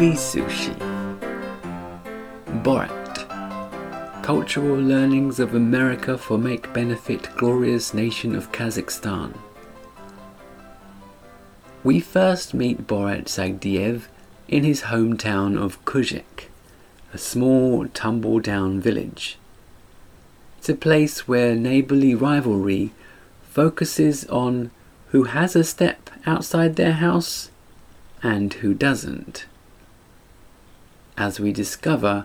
Movie Sushi. Borat. Cultural learnings of America for make benefit glorious nation of Kazakhstan. We first meet Borat Sagdiyev in his hometown of Kuzhik, a small tumble down village. It's a place where neighbourly rivalry focuses on who has a step outside their house and who doesn't. As we discover,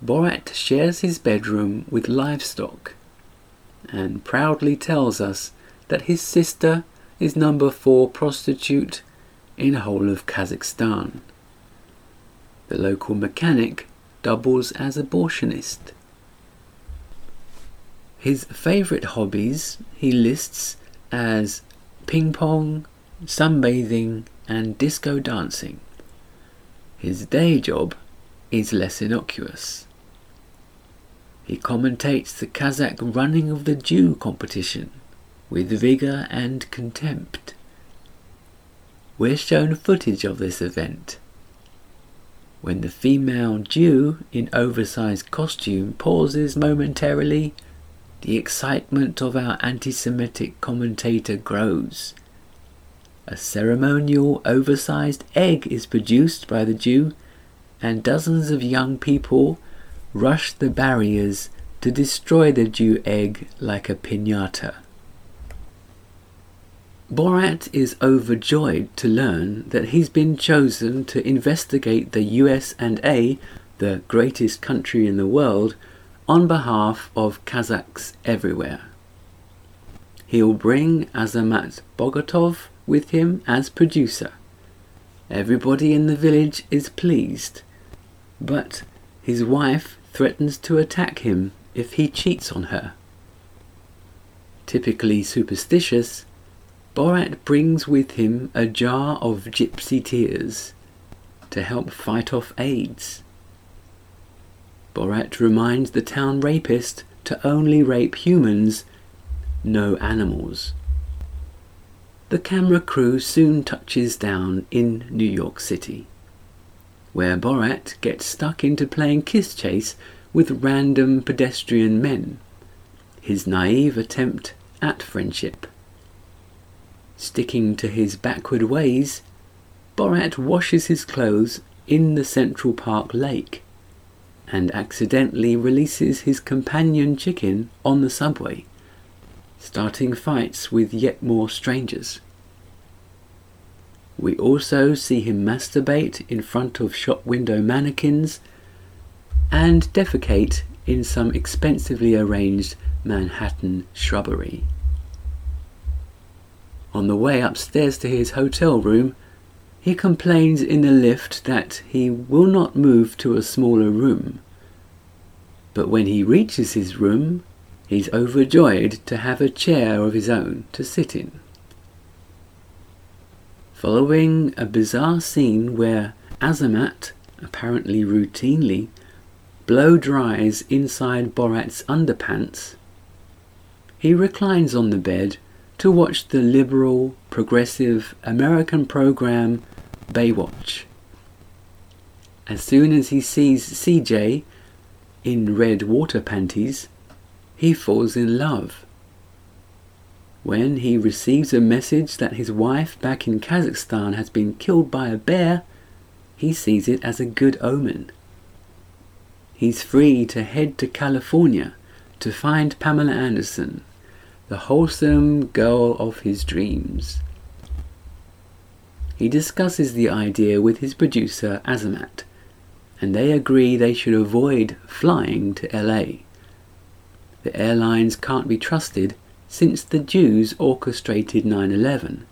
Borat shares his bedroom with livestock and proudly tells us that his sister is number four prostitute in whole of Kazakhstan. The local mechanic doubles as abortionist. His favourite hobbies he lists as ping pong, sunbathing, and disco dancing. His day job is less innocuous. He commentates the Kazakh running of the Jew competition with vigour and contempt. We're shown footage of this event. When the female Jew in oversized costume pauses momentarily, the excitement of our anti Semitic commentator grows. A ceremonial oversized egg is produced by the Jew, and dozens of young people rush the barriers to destroy the Jew egg like a pinata. Borat is overjoyed to learn that he's been chosen to investigate the US and A, the greatest country in the world, on behalf of Kazakhs everywhere. He'll bring Azamat Bagatov with him as producer. Everybody in the village is pleased, but his wife threatens to attack him if he cheats on her. Typically superstitious, Borat brings with him a jar of gypsy tears to help fight off AIDS. Borat reminds the town rapist to only rape humans, no animals. The camera crew soon touches down in New York City, where Borat gets stuck into playing kiss chase with random pedestrian men, his naive attempt at friendship. Sticking to his backward ways, Borat washes his clothes in the Central Park lake and accidentally releases his companion chicken on the subway starting fights with yet more strangers. We also see him masturbate in front of shop window mannequins and defecate in some expensively arranged Manhattan shrubbery. On the way upstairs to his hotel room, he complains in the lift that he will not move to a smaller room. But when he reaches his room, He's overjoyed to have a chair of his own to sit in. Following a bizarre scene where Azamat, apparently routinely, blow dries inside Borat's underpants, he reclines on the bed to watch the liberal, progressive American program Baywatch. As soon as he sees CJ in red water panties, he falls in love. When he receives a message that his wife back in Kazakhstan has been killed by a bear, he sees it as a good omen. He's free to head to California to find Pamela Anderson, the wholesome girl of his dreams. He discusses the idea with his producer Azamat, and they agree they should avoid flying to LA. The airlines can't be trusted since the Jews orchestrated 9 11.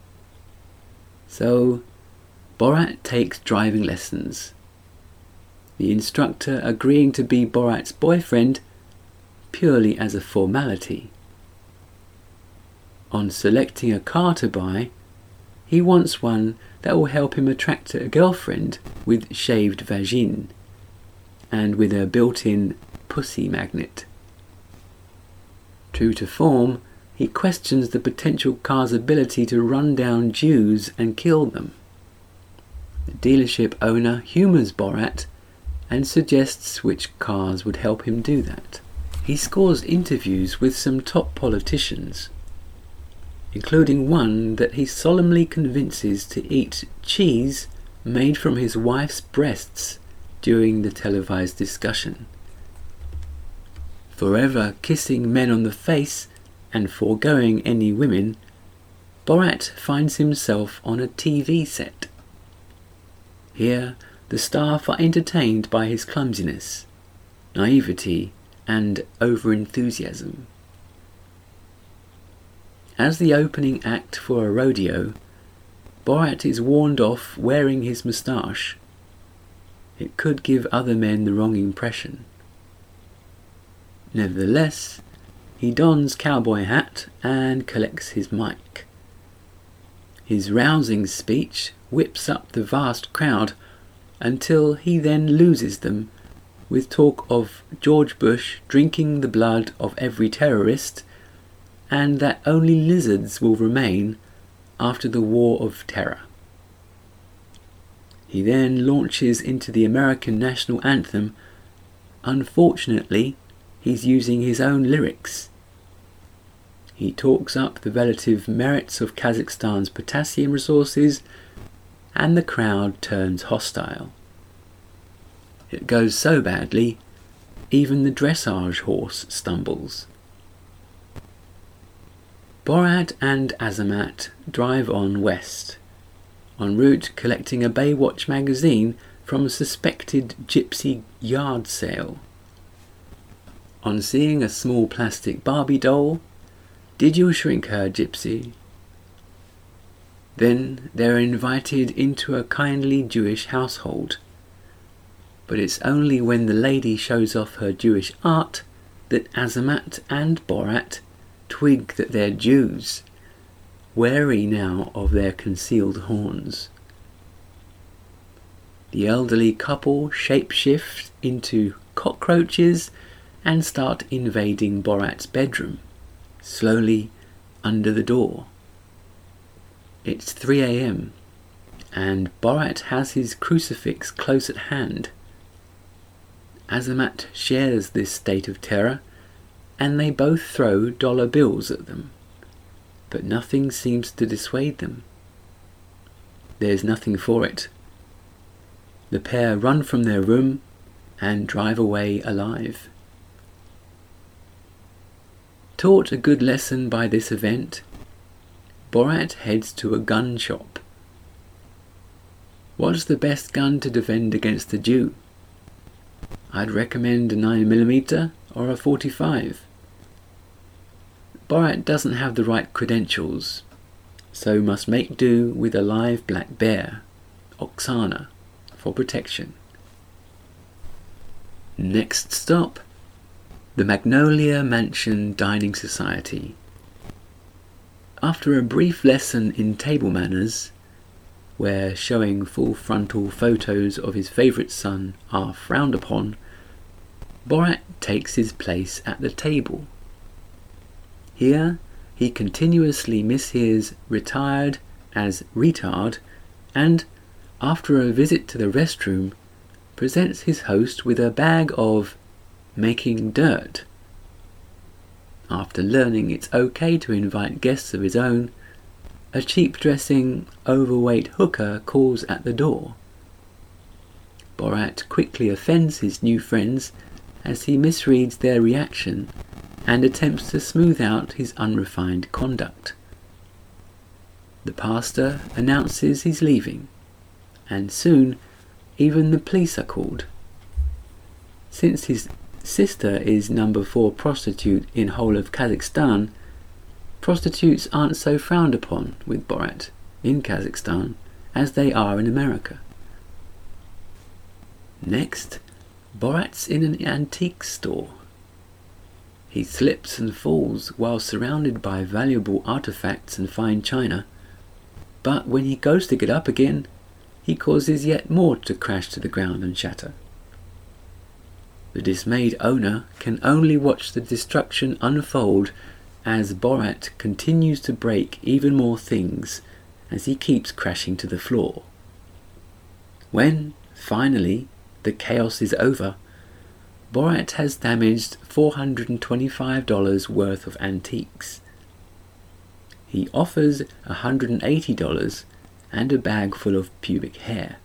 So, Borat takes driving lessons. The instructor agreeing to be Borat's boyfriend purely as a formality. On selecting a car to buy, he wants one that will help him attract a girlfriend with shaved vagine and with a built in pussy magnet. True to form, he questions the potential car's ability to run down Jews and kill them. The dealership owner humours Borat and suggests which cars would help him do that. He scores interviews with some top politicians, including one that he solemnly convinces to eat cheese made from his wife's breasts during the televised discussion. Forever kissing men on the face and foregoing any women, Borat finds himself on a TV set. Here, the staff are entertained by his clumsiness, naivety, and overenthusiasm. As the opening act for a rodeo, Borat is warned off wearing his moustache. It could give other men the wrong impression. Nevertheless, he dons cowboy hat and collects his mic. His rousing speech whips up the vast crowd until he then loses them with talk of George Bush drinking the blood of every terrorist and that only lizards will remain after the War of Terror. He then launches into the American national anthem. Unfortunately, he's using his own lyrics. He talks up the relative merits of Kazakhstan's potassium resources, and the crowd turns hostile. It goes so badly, even the dressage horse stumbles. Borat and Azamat drive on west, en route collecting a Baywatch magazine from a suspected gypsy yard sale. On seeing a small plastic Barbie doll, did you shrink her, gypsy? Then they're invited into a kindly Jewish household but it's only when the lady shows off her Jewish art that Azamat and Borat twig that they're Jews, wary now of their concealed horns. The elderly couple shapeshift into cockroaches and start invading Borat's bedroom, slowly under the door. It's 3 a.m., and Borat has his crucifix close at hand Azamat shares this state of terror, and they both throw dollar bills at them. But nothing seems to dissuade them. There's nothing for it. The pair run from their room and drive away alive. Taught a good lesson by this event, Borat heads to a gun shop. What's the best gun to defend against a Jew? I'd recommend a 9mm or a 45. Borat doesn't have the right credentials, so must make do with a live black bear, Oksana, for protection. Next stop, the Magnolia Mansion Dining Society. After a brief lesson in table manners, where showing full frontal photos of his favourite son are frowned upon, Borat takes his place at the table. Here, he continuously mishears retired as retard and, after a visit to the restroom, presents his host with a bag of making dirt. After learning it's okay to invite guests of his own, a cheap dressing, overweight hooker calls at the door. Borat quickly offends his new friends as he misreads their reaction and attempts to smooth out his unrefined conduct. The pastor announces he's leaving, and soon even the police are called. Since his sister is number four prostitute in whole of Kazakhstan, prostitutes aren't so frowned upon with Borat in Kazakhstan as they are in America. Next, Borat's in an antique store. He slips and falls while surrounded by valuable artifacts and fine china, but when he goes to get up again, he causes yet more to crash to the ground and shatter. The dismayed owner can only watch the destruction unfold as Borat continues to break even more things as he keeps crashing to the floor. When, finally, the chaos is over, Borat has damaged $425 worth of antiques. He offers $180 and a bag full of pubic hair,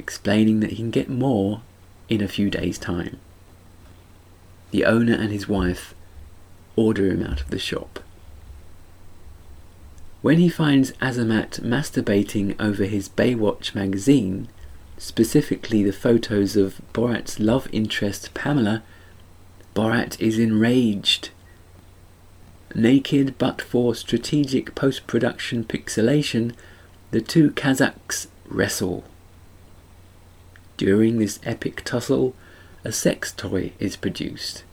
explaining that he can get more in a few days' time. The owner and his wife order him out of the shop. When he finds Azamat masturbating over his Baywatch magazine, specifically the photos of Borat's love interest Pamela, Borat is enraged. Naked but for strategic post production pixelation, the two Kazakhs wrestle. During this epic tussle, a sex toy is produced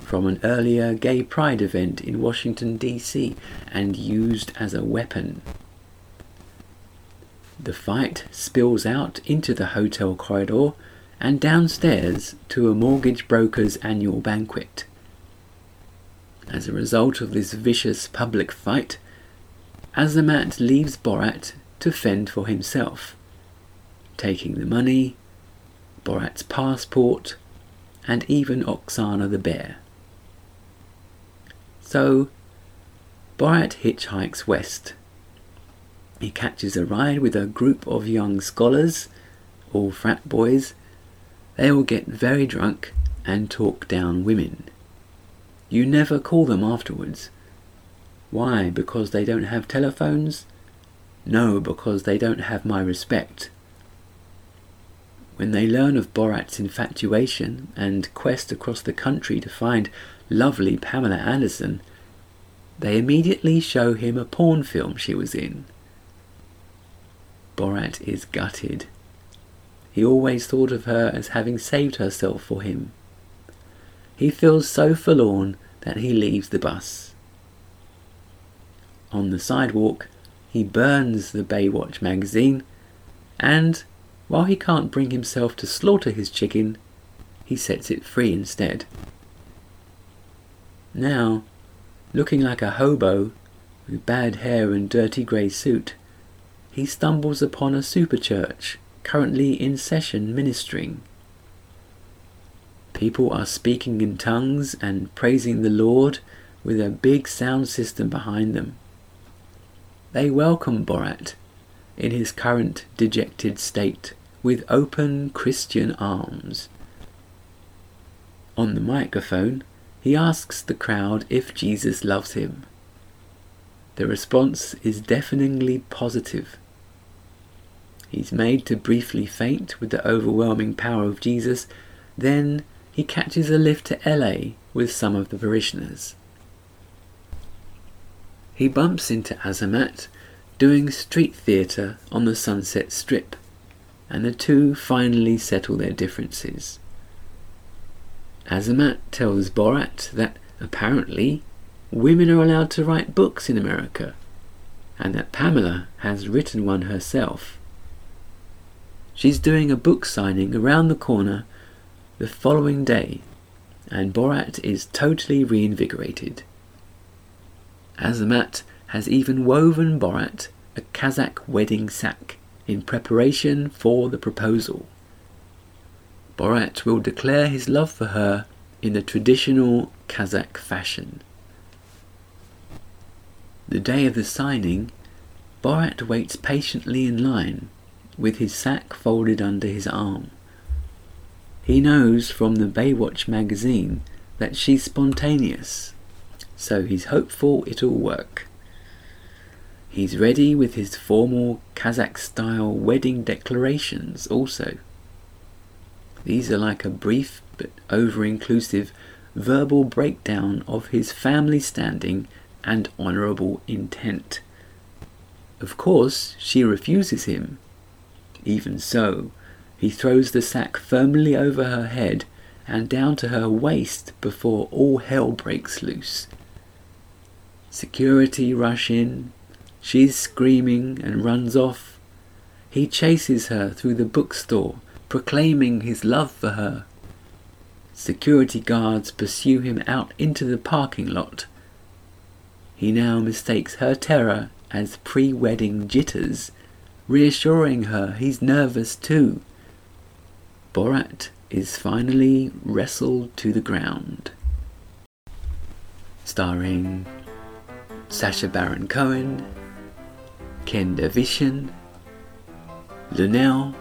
from an earlier gay pride event in Washington, D.C., and used as a weapon. The fight spills out into the hotel corridor and downstairs to a mortgage broker's annual banquet. As a result of this vicious public fight, Azamat leaves Borat to fend for himself, taking the money, Borat's passport, and even Oksana the bear. So, Borat hitchhikes west. He catches a ride with a group of young scholars, all frat boys. They all get very drunk and talk down women. You never call them afterwards. Why? Because they don't have telephones? No, because they don't have my respect. When they learn of Borat's infatuation and quest across the country to find lovely Pamela Anderson, they immediately show him a porn film she was in. Borat is gutted. He always thought of her as having saved herself for him. He feels so forlorn that he leaves the bus. On the sidewalk, he burns the Baywatch magazine, and, while he can't bring himself to slaughter his chicken, he sets it free instead. Now, looking like a hobo with bad hair and dirty grey suit, he stumbles upon a super church currently in session ministering. People are speaking in tongues and praising the Lord with a big sound system behind them. They welcome Borat in his current dejected state with open Christian arms. On the microphone, he asks the crowd if Jesus loves him. The response is deafeningly positive. He's made to briefly faint with the overwhelming power of Jesus, then he catches a lift to LA with some of the parishioners. He bumps into Azamat doing street theatre on the Sunset Strip, and the two finally settle their differences. Azamat tells Borat that apparently women are allowed to write books in America, and that Pamela has written one herself. She's doing a book signing around the corner the following day, and Borat is totally reinvigorated. Azamat has even woven Borat a Kazakh wedding sack in preparation for the proposal. Borat will declare his love for her in the traditional Kazakh fashion. The day of the signing, Borat waits patiently in line with his sack folded under his arm. He knows from the Baywatch magazine that she's spontaneous, so he's hopeful it'll work. He's ready with his formal Kazakh style wedding declarations also. These are like a brief but over inclusive verbal breakdown of his family standing and honourable intent. Of course, she refuses him. Even so, he throws the sack firmly over her head and down to her waist before all hell breaks loose. Security rush in. She's screaming and runs off. He chases her through the bookstore proclaiming his love for her. Security guards pursue him out into the parking lot. He now mistakes her terror as pre wedding jitters reassuring her he's nervous too. Borat is finally wrestled to the ground. Starring Sacha Baron Cohen, Ken Davitian, Luenell,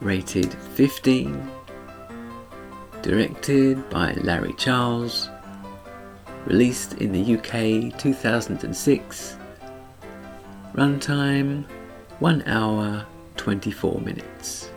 rated 15, directed by Larry Charles, released in the UK 2006, runtime 1 hour 24 minutes.